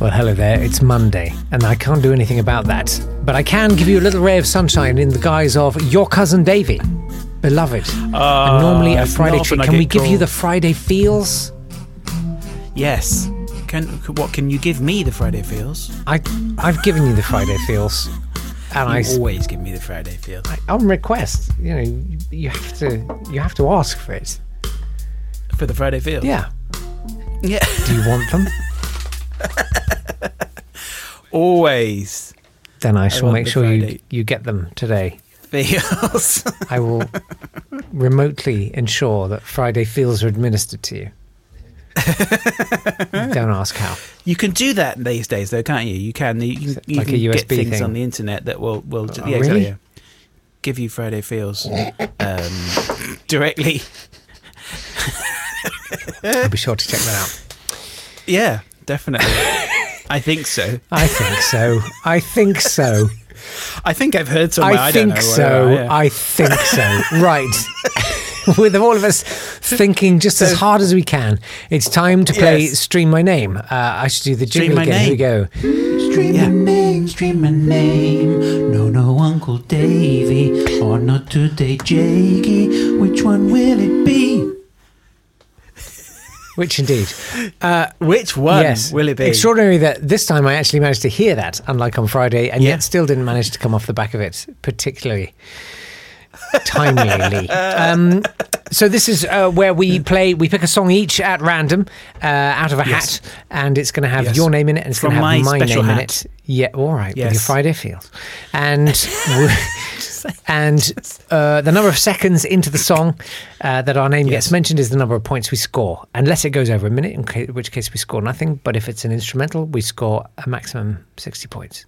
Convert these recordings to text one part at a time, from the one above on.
Well, hello there. It's Monday, and I can't do anything about that. But I can give you a little ray of sunshine in the guise of your cousin Davy, beloved. and uh, normally a Friday treat. Can we give you the Friday feels? Yes. Can what can you give me the Friday feels? I, I've given you the Friday feels, and I, You s- always give me the Friday feels. on request. You know, you have to, you have to ask for it. For the Friday feels. Yeah. Yeah. Do you want them? always Then I shall want make sure you Friday. you get them today. feels. I will remotely ensure that Friday feels are administered to you. Don't ask how. you can do that these days, though, can't you? You can. You, you, you like can get things thing? on the internet that will will Oh, yeah, exactly, really? yeah. give you Friday feels um, directly. I'll be sure to check that out. Yeah, definitely. I think so. I think so. I think so. I think I've heard somewhere. I, I don't think know so. where, yeah. I think so. Right. With all of us thinking just as hard as we can, it's time to play Yes. Stream My Name. Uh, I should do the Stream jingle My again. Here we go. Stream Yeah. my name, stream my name. No, no, Uncle Davy, or not today, Jakey. Which one will it be? Which indeed. Which one yes. will it be? Extraordinary that this time I actually managed to hear that, unlike on Friday, and Yeah. yet still didn't manage to come off the back of it particularly timely. um, so this is uh, where we play. We pick a song each at random uh, out of a Yes. hat, and it's going to have Yes. your name in it, and it's going to have my my name in it. Yeah, all right. With your Friday feels, and and uh, the number of seconds into the song uh, that our name gets mentioned is the number of points we score, unless it goes over a minute, in, ca- which case we score nothing. But if it's an instrumental, we score a maximum sixty points.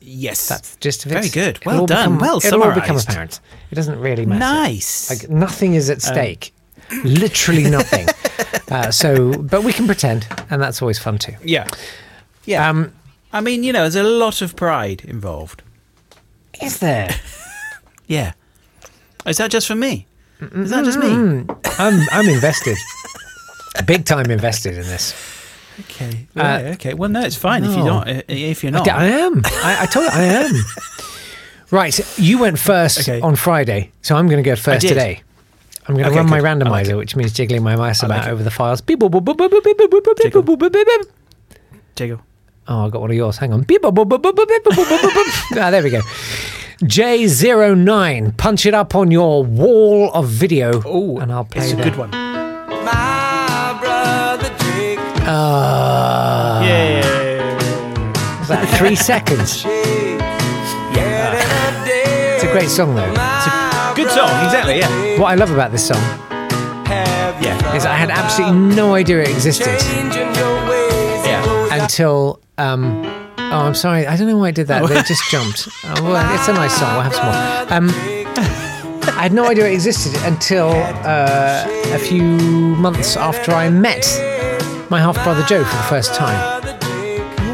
yes. That's just Very good. It'll Well done. become- Well it'll all become apparent. It doesn't really matter. nice. Like nothing is at stake. Literally nothing. uh, so, but we can pretend, and that's always fun too. yeah. Yeah. Um, I mean, you know, there's a lot of pride involved. is there? Yeah. Is that just for me? Is that just me? I'm I'm invested, big time invested in this. Okay. Right, okay. Well, no, it's fine if no. you don't. uh, If you're not. I am. I, I told you I am. Right, you went first Okay. on Friday, so I'm going to go first did. today. I'm going to Okay, run my good. I randomizer, like it. which means jiggling my mouse like about it. over the files. Beep, boop, boop, boop, boop, boop, beep, boop, boop, boop, beep, boop, boop, boop, boop. Jiggle. Oh, I got one of yours. Hang on. Beep, boop, boop, boop, boop, boop, boop, boop, boop, boop, boop. Ah, there we go. J09, punch it up on your wall of video. Oh, and I'll play It's a good one. My brother Jake. Uh, Yeah. was that three seconds? It's a great song, though. It's a Good song. Exactly. Yeah. What I love about this song Yeah. is I had absolutely no idea it existed Yeah. until. Um, oh, I'm sorry. I don't know why I did that. They just jumped. Oh, well, it's a nice song. We'll have some more. Um, I had no idea it existed until uh, a few months after I met my half brother Joe for the first time.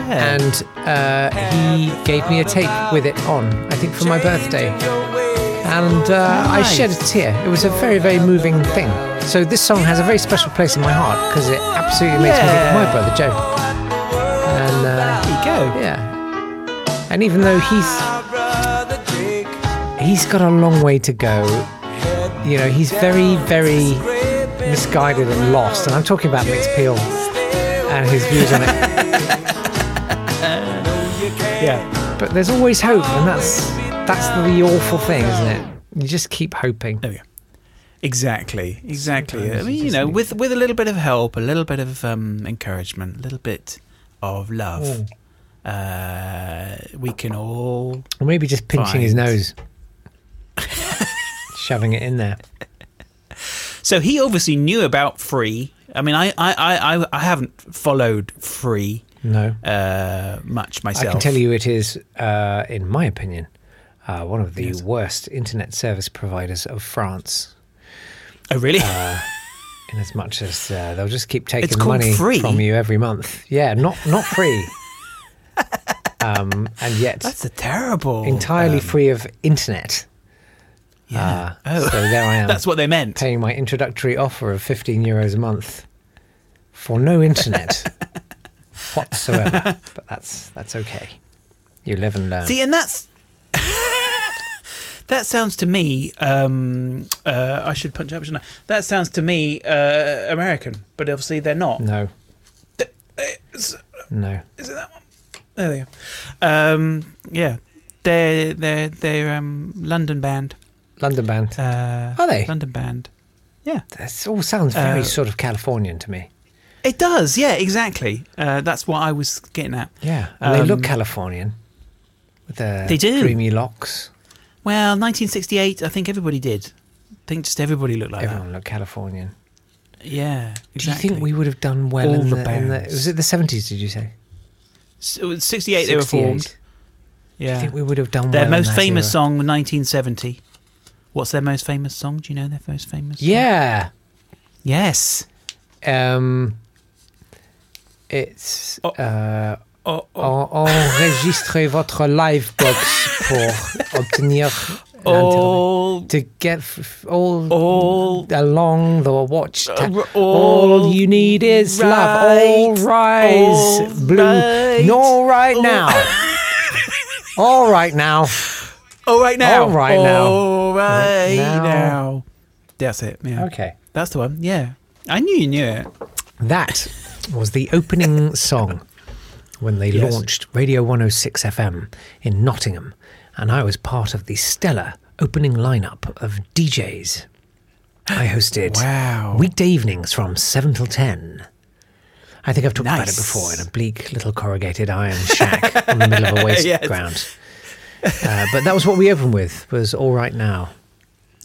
Yeah. And uh, he gave me a tape with it on, I think for my birthday. And uh, I shed a tear. It was a very, very moving thing. So this song has a very special place in my heart because it absolutely makes me think of my brother Joe. Go. yeah. And even though he's he's got a long way to go. You know, he's very, very misguided and lost. And I'm talking about Mix Peel and his views on it. Yeah. But there's always hope, and that's that's the awful thing, isn't it? You just keep hoping. We go. Exactly. Exactly. I mean, you you know, with with a little bit of help, a little bit of um, encouragement, a little bit of love, uh, we can all. Or maybe just pinching his nose, shoving it in there. So he obviously knew about free. I mean, I I I, I- haven't followed free No. uh, much myself. I can tell you it is, uh, in my opinion, uh, one of the Yes. worst internet service providers of France. Oh, really? In as much as uh, they'll just keep taking money free? from you every month. Yeah, not not free. Um, and yet That's a terrible. entirely um, free of internet. Yeah. Uh, oh, So there I am, that's what they meant. paying my introductory offer of 15 euros a month for no internet whatsoever. But that's that's okay. You live and learn. See, and that's that sounds to me. Um, uh, I should punch up, shouldn't I? That sounds to me uh, American, but obviously they're not. no, Is, no. is it that one? There they are. Um, yeah, they're they're they're um, London band. London band. Uh, Are they? London band? Yeah, This all sounds very Uh, sort of Californian to me. it does. Yeah, exactly. Uh, that's what I was getting at. Yeah, and they look Um, Californian with their They do. dreamy locks. Well, 1968. I think everybody did. I think just everybody looked like Everyone looked Californian. Yeah. Exactly. Do you think we would have done well All in the the, in the? Was it the seventies? Did you say? S- it was 68 they were 68. formed. Do Yeah. you think we would have done Their well? most famous era? song, 1970. What's their most famous song? Do you know their most famous? song? Yeah. Yes. Um, it's Oh. uh, Oh, oh, en- enregistrez votre live box pour obtenir all, to get all all, along the watch. Uh, all, all you need is love. All right, rise, all blue. right, No, right oh. now. all right now. all right now. All right now. All right Now. now. That's it. Yeah. Okay. That's the one. Yeah. I knew you knew it. That was the opening song when they Yes. launched Radio 106 FM in Nottingham, and I was part of the stellar opening lineup of DJs. I hosted Wow. weekday evenings from 7 till 10. I think I've talked about it before in a bleak little corrugated iron shack in the middle of a waste Yes. ground. Uh, but that was what we opened with, was All Right Now.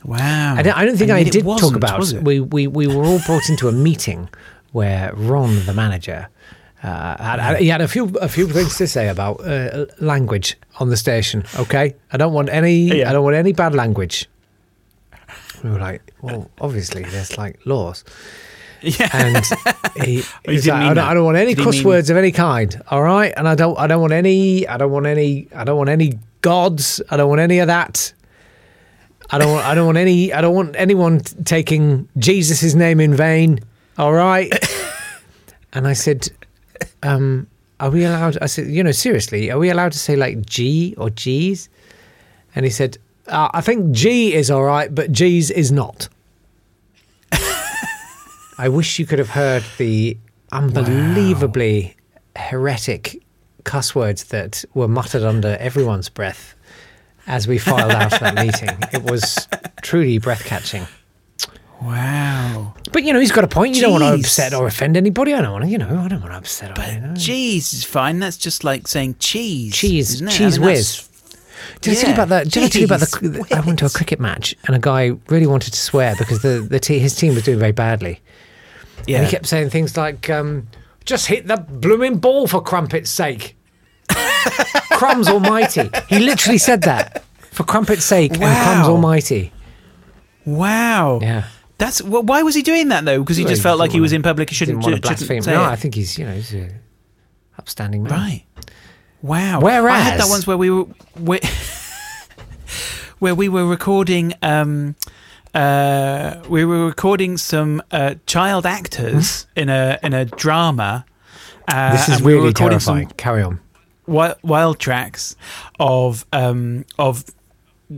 Wow. I don't, I don't think I yet it did talk about. We, we we were all brought into a meeting where Ron, the manager, uh, had, had- he had a few a few things to say about uh, language on the station. Okay, I don't want any. Yeah. I don't want any bad language. We were like, well, obviously there's like laws, Yeah. and he, he's like, I, don't. I don't want any cuss mean- words of any kind. All right, and I don't I don't want any I don't want any I don't want any gods. I don't want any of that. I don't want I don't want any I don't want anyone t- taking Jesus' name in vain. All right. and I said, um, are we allowed I said, you know, seriously, are we allowed to say like G or G's? And he said, uh, I think G is all right, but G's is not. I wish you could have heard the unbelievably heretic cuss words that were muttered under everyone's breath as we filed out of that meeting. It was truly breath catching. wow. But you know, he's got a point. You don't want to upset or offend anybody. I don't want to, you know, I don't want to upset. you. Cheese is fine. That's just like saying cheese. Cheese, cheese I mean, whiz. Did I tell you Yeah, about that? Did I tell you about the? jeez I went to a cricket match and a guy really wanted to swear because the, the te- his team was doing very badly. Yeah. And he kept saying things like, um, just hit the blooming ball for crumpet's sake. crumbs almighty. He literally said that. For crumpet's sake and crumbs almighty. Wow. Yeah. That's well, why was he doing that though? Because he Well, just he felt like he was in public. He shouldn't, want to blaspheme. No, it. I think he's, you know, he's a upstanding man. Right. Wow. Whereas- I had that once where we were where, where we were recording um uh we were recording some uh child actors in a in a drama. Uh, Hmm? This is we really recording some terrifying. Carry on. wi- wild tracks of um of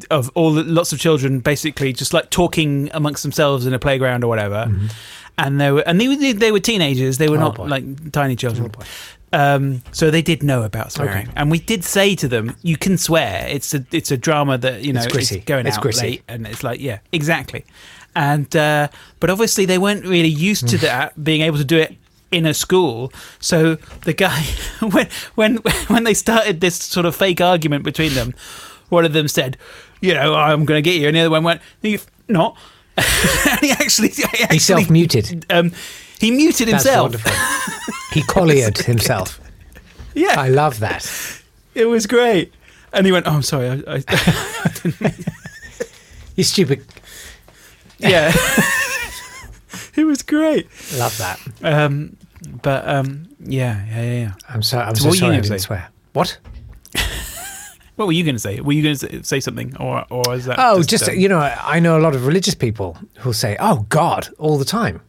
of all the, lots of children basically just like talking amongst themselves in a playground or whatever. And they were, and they, were- they were teenagers. They were Mm-hmm. Oh, not boy. like tiny children. boy. Um, so they did know about swearing, Okay. and we did say to them, "You can swear. It's a it's a drama that you know It's going It's out gritty. late, and it's like yeah, exactly." And uh, but obviously they weren't really used to that being able to do it in a school. So the guy when when when they started this sort of fake argument between them, one of them said, "You know, I'm going to get you," and the other one went, "You not." and he actually he, He self muted. Um, he muted That's himself. wonderful. He colliered himself. Yeah, I love that. It was great. And he went, "Oh, I'm sorry." I, I, You stupid. yeah, it was great. Love that. Um, but um, yeah, yeah, yeah, yeah. I'm sorry. I'm So so what were you sorry. I didn't say? swear. What? What were you going to say? Were you going to say something, or or is that? Oh, just, um, you know, I know a lot of religious people who'll say, "Oh God," all the time.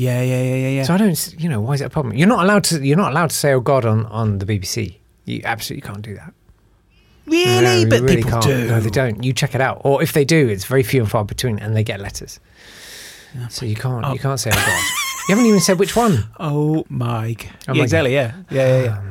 Yeah, yeah, yeah, yeah, yeah. So I don't, you know, why is that a problem? You're not allowed to. You're not allowed to say "Oh God" on on the BBC. You absolutely can't do that. really, No, but really people can't. do. No, they don't. You check it out, or if they do, it's very few and far between, and they get letters. So you can't. You can't say "Oh God." you haven't even said which one. Oh my! Oh yeah, my exactly. Yeah, yeah, yeah, yeah.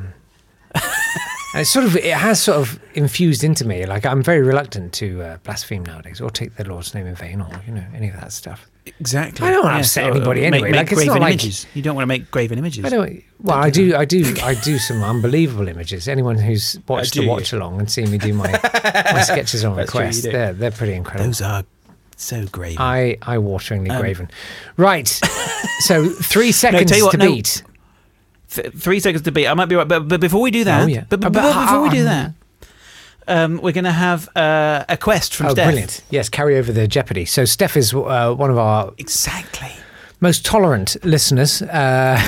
And it's sort of it has sort of infused into me. Like I'm very reluctant to uh, blaspheme nowadays, or take the Lord's name in vain, or you know any of that stuff. Exactly. I don't wanna Yeah, upset so, anybody anyway, Make, like, it's not graven like- images. You don't want to make graven images. I don't. Well, I do. I do. I do some unbelievable images. Anyone who's watched the watch along and seen me do my my sketches on That's true, request, do. they're they're pretty incredible. Those are so graven. eye wateringly Um, graven. Right. so three seconds you what, to no. beat. Th- three seconds to beat. I might be right, but, but before we do that, Oh, yeah. but, but, but- but before we do that, um, we're going to have uh, a quest from Oh, Steph. brilliant! Yes, carry over the jeopardy. So Steph is uh, one of our Exactly. most tolerant listeners. Uh,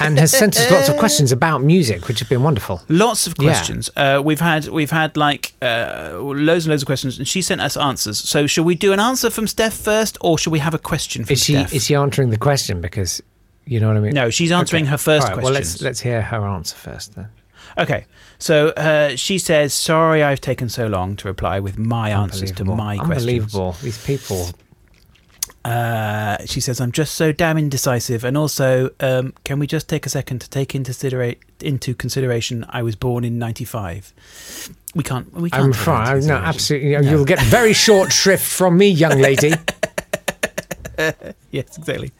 and has sent us lots of questions about music, which have been wonderful. Lots of Yeah. questions. Uh, we've had we've had like uh, loads and loads of questions, and she sent us answers. So, shall we do an answer from Steph first, or shall we have a question from Is she Steph? is she answering the question? Because you know what I mean. No, she's answering her first right, Well, let's let's hear her answer first then. Okay. So uh, she says, "Sorry, I've taken so long to reply with my answers to my questions." Unbelievable. These people. Uh, she says, "I'm just so damn indecisive, and also, um, can we just take a second to take into considerate into consideration I was born in '95? We can't. We can't. I'm fine. No, absolutely. You'll get very short shrift from me, young lady. yes, exactly.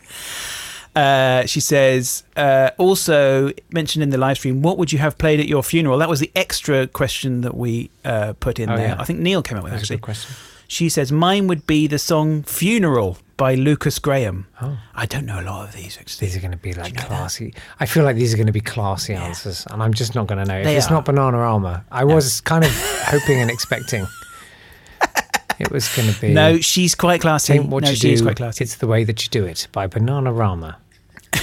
Uh, she says, uh, also mentioned in the live stream, what would you have played at your funeral? That was the extra question that we uh, put in Oh, there. yeah. I think Neil came up with That's a actually. good question. She says, mine would be the song Funeral by Lukas Graham. Oh. I don't know a lot of these actually. These are going to be like know that? classy. I feel like these are going to be classy answers, and I'm just not going to know. If They it's are. not Bananarama, I was kind of hoping and expecting it was going to be. No, she's quite classy. Ain't what no, you do. quite classy. It's the way that you do it by Bananarama.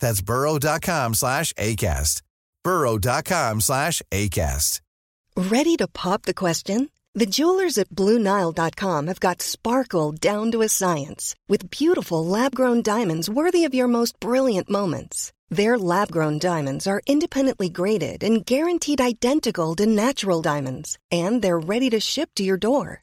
That's burrow.com slash ACAST. burrow.com slash ACAST. Ready to pop the question? The jewelers at BlueNile.com have got sparkle down to a science with beautiful lab grown diamonds worthy of your most brilliant moments. Their lab grown diamonds are independently graded and guaranteed identical to natural diamonds, and they're ready to ship to your door.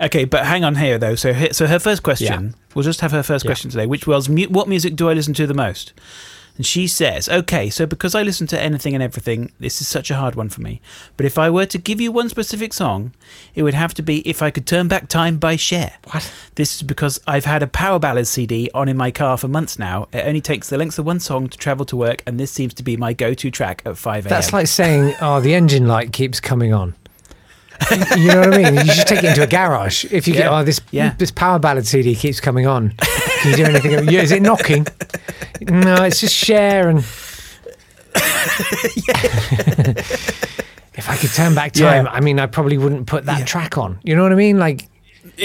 Okay, but hang on here though. So, he- so her first question, Yeah. we'll just have her first Yeah. question today, which was, "What music do I listen to the most?" And she says, "Okay, so because I listen to anything and everything, this is such a hard one for me. But if I were to give you one specific song, it would have to be "If I Could Turn Back Time" by Cher. What? This is because I've had a Power Ballads CD on in my car for months now. It only takes the length of one song to travel to work, and this seems to be my go-to track at five a.m. That's like saying, "Oh, the engine light keeps coming on." you know what I mean? You just take it into a garage. If you get, oh, this Yeah. this power ballad CD keeps coming on. Can you do anything? Yeah, is it knocking? No, it's just share and. if I could turn back time, Yeah. I mean, I probably wouldn't put that track on. You know what I mean? Like,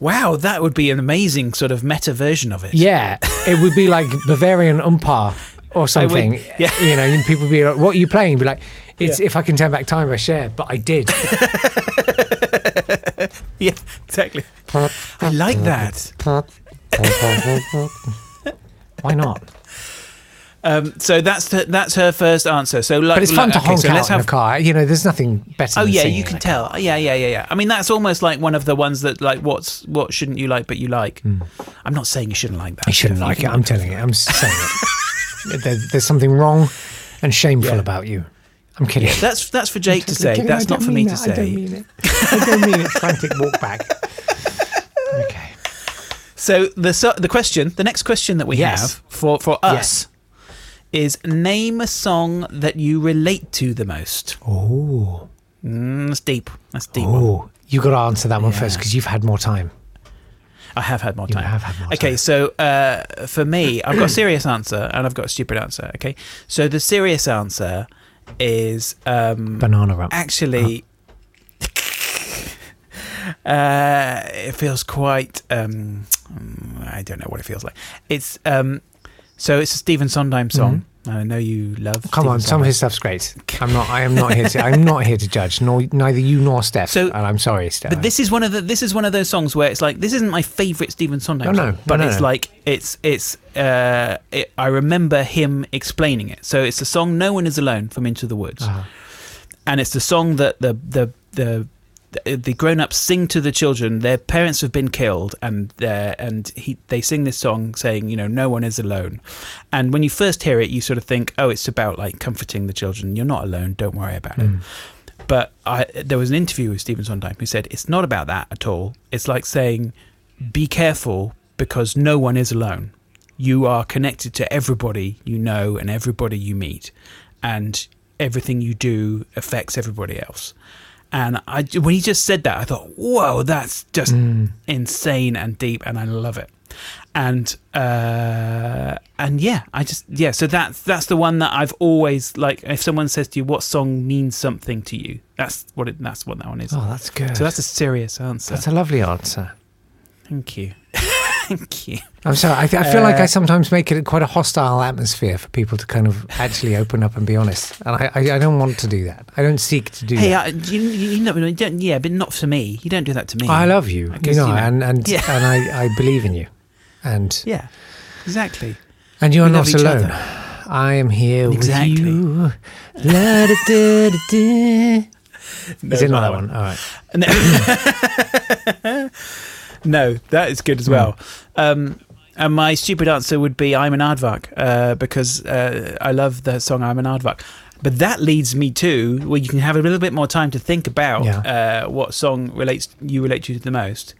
wow, that would be an amazing sort of meta version of it. yeah, it would be like Bavarian umpire or something. yeah. You know, and people would be like, "What are you playing?" Be like, "It's if I can turn back time, I share." But I did. yeah, exactly. I like that. Why not? Um, so that's the, that's her first answer. So, like, But it's fun like, to okay, honk so out let's in a have. car. You know, there's nothing better. Oh yeah, you can tell. Yeah, yeah, yeah, yeah. I mean, that's almost like one of the ones that like what's what shouldn't you like, but you like. I'm not saying you shouldn't like that. You shouldn't like it. I'm telling it. I'm saying it. There, there's something wrong and shameful Yeah. about you. I'm kidding. That's that's for Jake to say. kidding. That's not for me mean to that. I don't say. mean it. I don't mean it. Frantic walk back. Okay. So the so, the question, the next question that we Yes. have for for us is name a song that you relate to the most. Oh. Mm, that's deep. That's deep. Oh. You got to answer that one Yeah. first because you've had more time. I have had more You time. have had more okay, time. so uh, for me, I've got a serious answer and I've got a stupid answer. Okay, so the serious answer is um, Banana rap. actually. Uh, it feels quite. Um, I don't know what it feels like. It's um, so it's a Stephen Sondheim song. I know you love. Come Stephen on, some of his stuff's great. I'm not. I am not here to. I'm not here to judge. Nor neither you nor Steph. So- and I'm sorry, Steph. But this is one of the this is one of those songs where it's like this isn't my favorite Stephen Sondheim No, no, song, but no, no, it's no. like it's it's uh it, I remember him explaining it. So it's the song "No One Is Alone" from Into the Woods, Uh-huh. and it's the song that the the the the, grown-ups sing to the children. Their parents have been killed, and they and he they sing this song saying, you know, no one is alone. And when you first hear it, you sort of think, oh, it's about like comforting the children. You're not alone. Don't worry about it. Hmm. But I, there was an interview with Stephen Sondheim who said it's not about that at all. It's like saying, be careful because no one is alone. You are connected to everybody you know and everybody you meet, and everything you do affects everybody else. And I, when he just said that, I thought, whoa, that's just insane and deep, and I love it. And uh, and yeah, I just yeah. So that's that's the one that I've always like. If someone says to you, "What song means something to you?" That's what it. That's what that one is. oh, that's good. So that's a serious answer. That's a lovely answer. Thank you. Thank you. I'm sorry. I, I feel like I Uh, sometimes make it quite a hostile atmosphere for people to kind of actually open up and be honest, and I, I, I don't want to do that. I don't seek to do Hey, that. I, you, you know, you don't, yeah, but not for me. You don't do that to me. I love you, you know, you know, and and yeah. and I, I believe in you, and Yeah, exactly. and you are not alone. other. I am here Exactly. with you. La, da, da, da, da. Is it not that not one? All right. No, no that is good as well. Um, and my stupid answer would be I'm an aardvark uh, because uh, I love the song I'm an aardvark. But that leads me to where you can have a little bit more time to think about Yeah. uh, what song relates you relate to the most.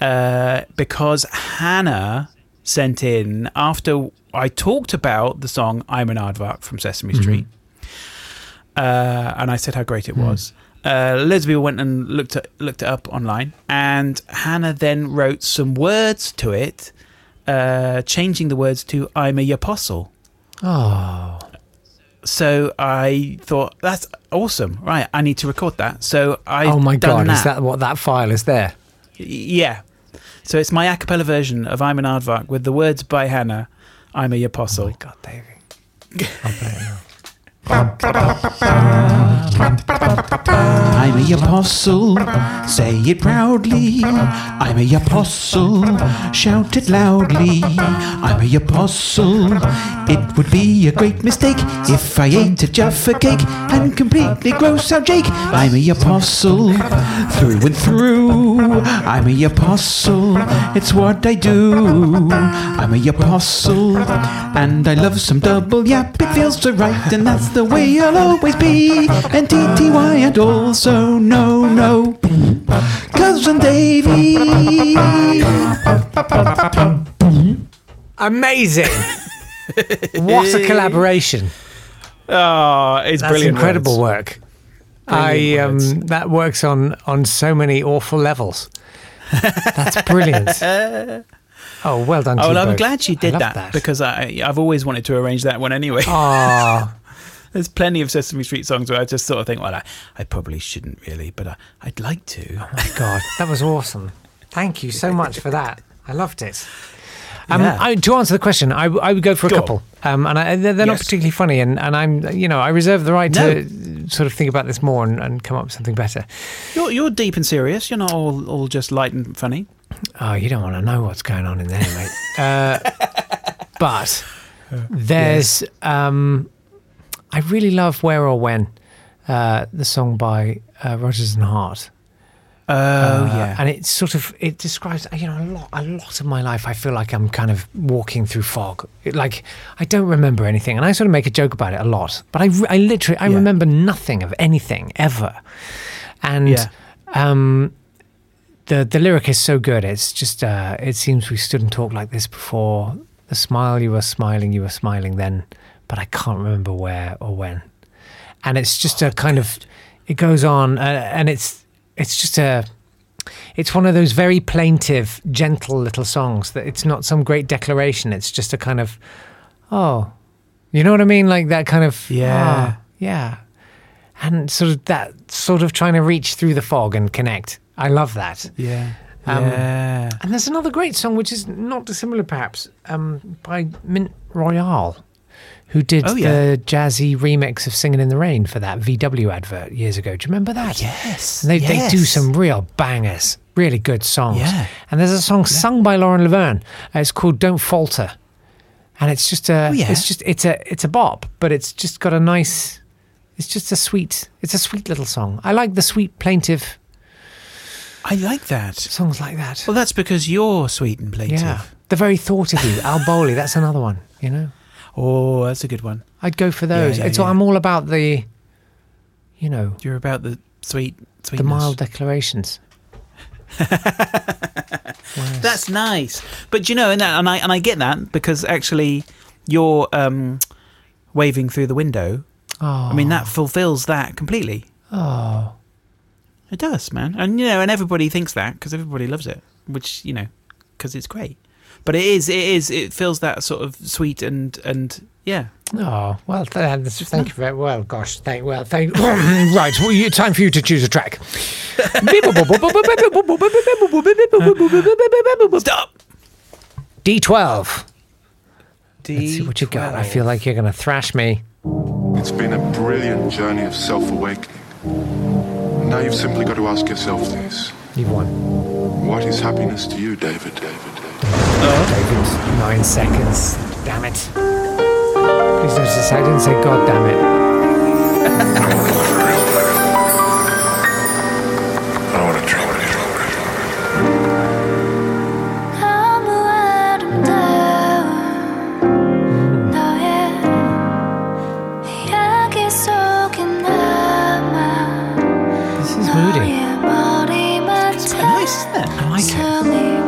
Uh, because Hannah sent in after I talked about the song I'm an aardvark from Sesame Street uh, and I said how great it was. Uh, loads of people went and looked it, looked it up online, and Hannah then wrote some words to it, uh, changing the words to "I'm a apostle." Oh, So I thought that's awesome. Right, I need to record that. So I oh my God! that. Is that what that file is there? Yeah. So it's my a cappella version of "I'm an Aardvark" with the words by Hannah, "I'm a apostle. Oh apostle." my God, Davey. I'll play it now. I'm a apostle, say it proudly. I'm a apostle, shout it loudly. I'm a apostle. It would be a great mistake if I ate a Jaffa cake and completely gross out Jake. I'm a apostle, through and through. I'm a apostle, it's what I do. I'm a apostle, and I love some double yap. It feels so right, and that's the way I'll always be. And TTY and also no, no. Cousin Davy. Amazing. what a collaboration. Oh, it's That's brilliant. incredible words. work. I um, that works on on so many awful levels. That's brilliant. oh, well done. Oh, well, I'm both. glad you did that, that. because I, I've always wanted to arrange that one anyway. Oh, There's plenty of Sesame Street songs where I just sort of think, well, I, I probably shouldn't really, but I, I'd like to. Oh my god, that was awesome. Thank you so much for that. I loved it. Um, Yeah. I, to answer the question, I would go for a Go couple, um, and I, they're, they're not particularly funny, and, and I'm you know I reserve the right to sort of think about this more and, and come up with something better. You're, you're deep and serious. You're not all, all just light and funny. Oh, you don't want to know what's going on in there, mate. Uh, but there's, um, I really love "Where or When," uh, the song by uh, Rodgers and Hart. Oh, Uh, yeah. and it sort of it describes you know a lot a lot of my life. I feel like I'm kind of walking through fog. It, like I don't remember anything, and I sort of make a joke about it a lot. But I, I literally I Yeah. remember nothing of anything ever, and Yeah. um, the the lyric is so good. It's just uh, it seems we stood and talked like this before. The smile you were smiling, you were smiling then, but I can't remember where or when. And it's just a kind of it goes on, uh, and it's it's just a it's one of those very plaintive, gentle little songs that it's not some great declaration. It's just a kind of oh, you know what I mean, like that kind of Yeah. ah, yeah, and sort of that sort of trying to reach through the fog and connect. I love that. Yeah. Um, yeah. And there's another great song, which is not dissimilar, perhaps, um, by Mint Royale, who did Oh, yeah. the jazzy remix of "Singing in the Rain" for that VW advert years ago. Do you remember that? Yes. And they, they do some real bangers, really good songs. Yeah. And there's a song sung by Lauren Laverne. Uh, it's called "Don't Falter," and it's just a, Oh, yeah. it's just it's a it's a bop, but it's just got a nice, it's just a sweet, it's a sweet little song. I like the sweet plaintive I like that. songs like that. Well, that's because you're sweet and plaintive. Yeah. The very thought of you, Al Bowlly, that's another one, you know? Oh, that's a good one. I'd go for those. yeah, it's yeah. I'm all about the you know, You're about the sweet, sweet the mild declarations. That's nice. But you know, and that, and I and I get that because actually, you're um, waving through the window. Oh. I mean, that fulfills that completely. Oh. It does, man. And you know, and everybody thinks that because everybody loves it, which you know, because it's great. But it is, it is, it feels that sort of sweet and and yeah. Oh, well, th- uh, thank you very well. Gosh, thank well, thank. right, well, you, time for you to choose a track. Stop. D12. Let's see what you got. I feel like you're going to thrash me. It's been a brilliant journey of self awakening. Now you've simply got to ask yourself this You've won. What is happiness to you, David? David, David? David, nine seconds. Damn it. Please notice I didn't say God damn it. I don't want to drink anymore. This is moody. It's nice, isn't it? I like it.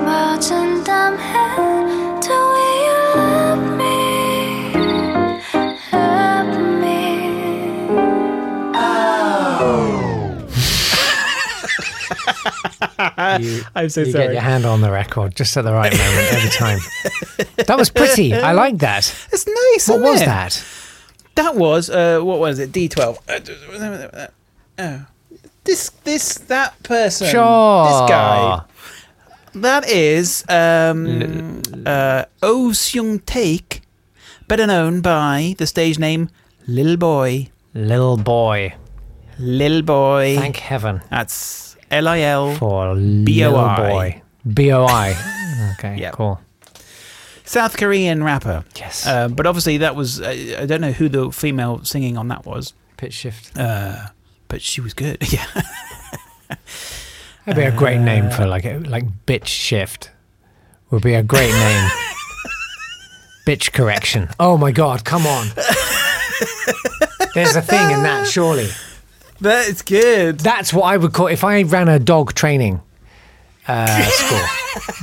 You, I'm so you sorry. get your hand on the record just at the right moment every time. That was pretty. I like that. It's nice. What was it? that? That was uh, what was it? D twelve. Uh, oh. This this that person. Sure. This guy. That is um, uh, Oh Seung Taek, better known by the stage name Little boy. Little boy. Little boy. Thank heaven That's L I L. for B.O.I.. little boy. B O I. Okay, Yep. cool. South Korean rapper. Yes. Uh, but obviously, that was. Uh, I don't know who the female singing on that was. Pitch shift. Uh, but she was good. Yeah. That'd be a great name for like a, like bitch shift. Would be a great name. bitch correction. Oh my god, come on. There's a thing in that, surely. That is good. That's what I would call if I ran a dog training uh, school.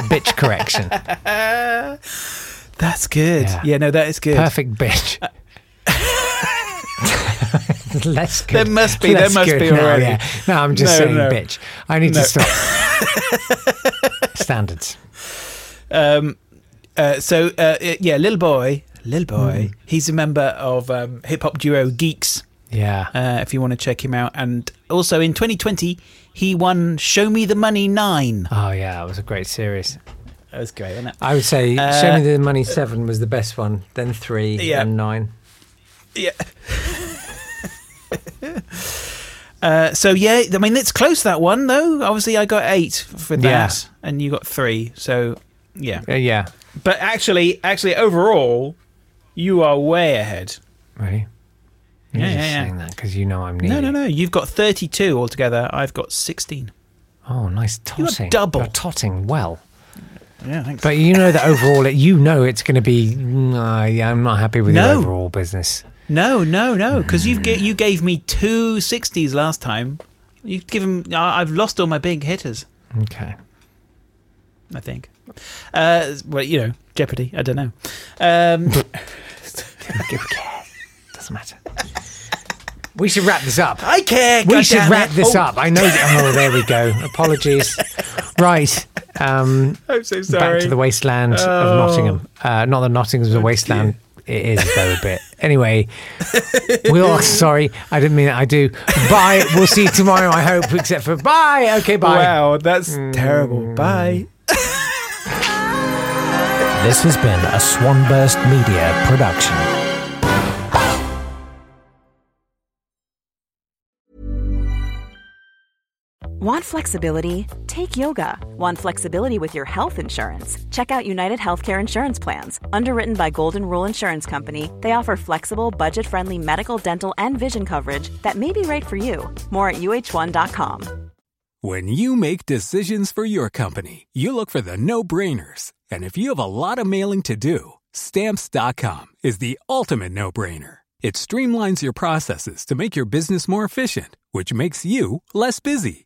bitch correction. That's good. Yeah. Yeah, no, that is good. Perfect bitch. Less good. There must be- there must good be already. yeah. No, I'm just No, saying no. bitch. I need No. to stop. Standards. Um, uh, so, uh, yeah, Little Boy. Little Boy. Hmm. He's a member of um, hip hop duo Geeks. Yeah. Uh, if you want to check him out. And also in 2020, he won Show Me the Money 9. Oh yeah, it was a great series. That was great, wasn't it? I would say Uh, Show Me the Money Seven was the best one. Then three, Yeah. then nine. Yeah. Uh, so yeah, I mean it's close that one though. Obviously, I got eight for that, Yeah. and you got three. So yeah, Uh, yeah. but actually, actually overall, you are way ahead. Ready? You're Yeah, just yeah, yeah. saying that because you know I'm needy. No, no, no. You've got thirty-two altogether. I've got sixteen. Oh, nice totting. You totting. double. You're totting well. Yeah, thanks. But you know that overall, it, you know it's going to be. mm, uh, yeah, I'm not happy with No. your overall business. No, no, no. Because you ga- you gave me two sixties last time. You've given. I've lost all my big hitters. Okay. I think. Uh, well, you know, Jeopardy. I don't know. Um, Doesn't matter. We should wrap this up. I care. We should goddammit. wrap this Oh, up. I know. Oh, there we go. Apologies. right. Um, I'm so sorry. back to the wasteland Oh. of Nottingham. Uh, not that Nottingham's a wasteland. It is though a bit. Anyway, we'll. Sorry, I didn't mean it. I do. Bye. We'll see you tomorrow. I hope. Except for bye. Okay. Bye. Wow, that's terrible. Bye. This has been a Swanburst Media production. Want flexibility? Take yoga. Want flexibility with your health insurance? Check out United Healthcare Insurance Plans. Underwritten by Golden Rule Insurance Company, they offer flexible, budget friendly medical, dental, and vision coverage that may be right for you. More at uh1.com. When you make decisions for your company, you look for the no brainers. And if you have a lot of mailing to do, stamps.com is the ultimate no brainer. It streamlines your processes to make your business more efficient, which makes you less busy.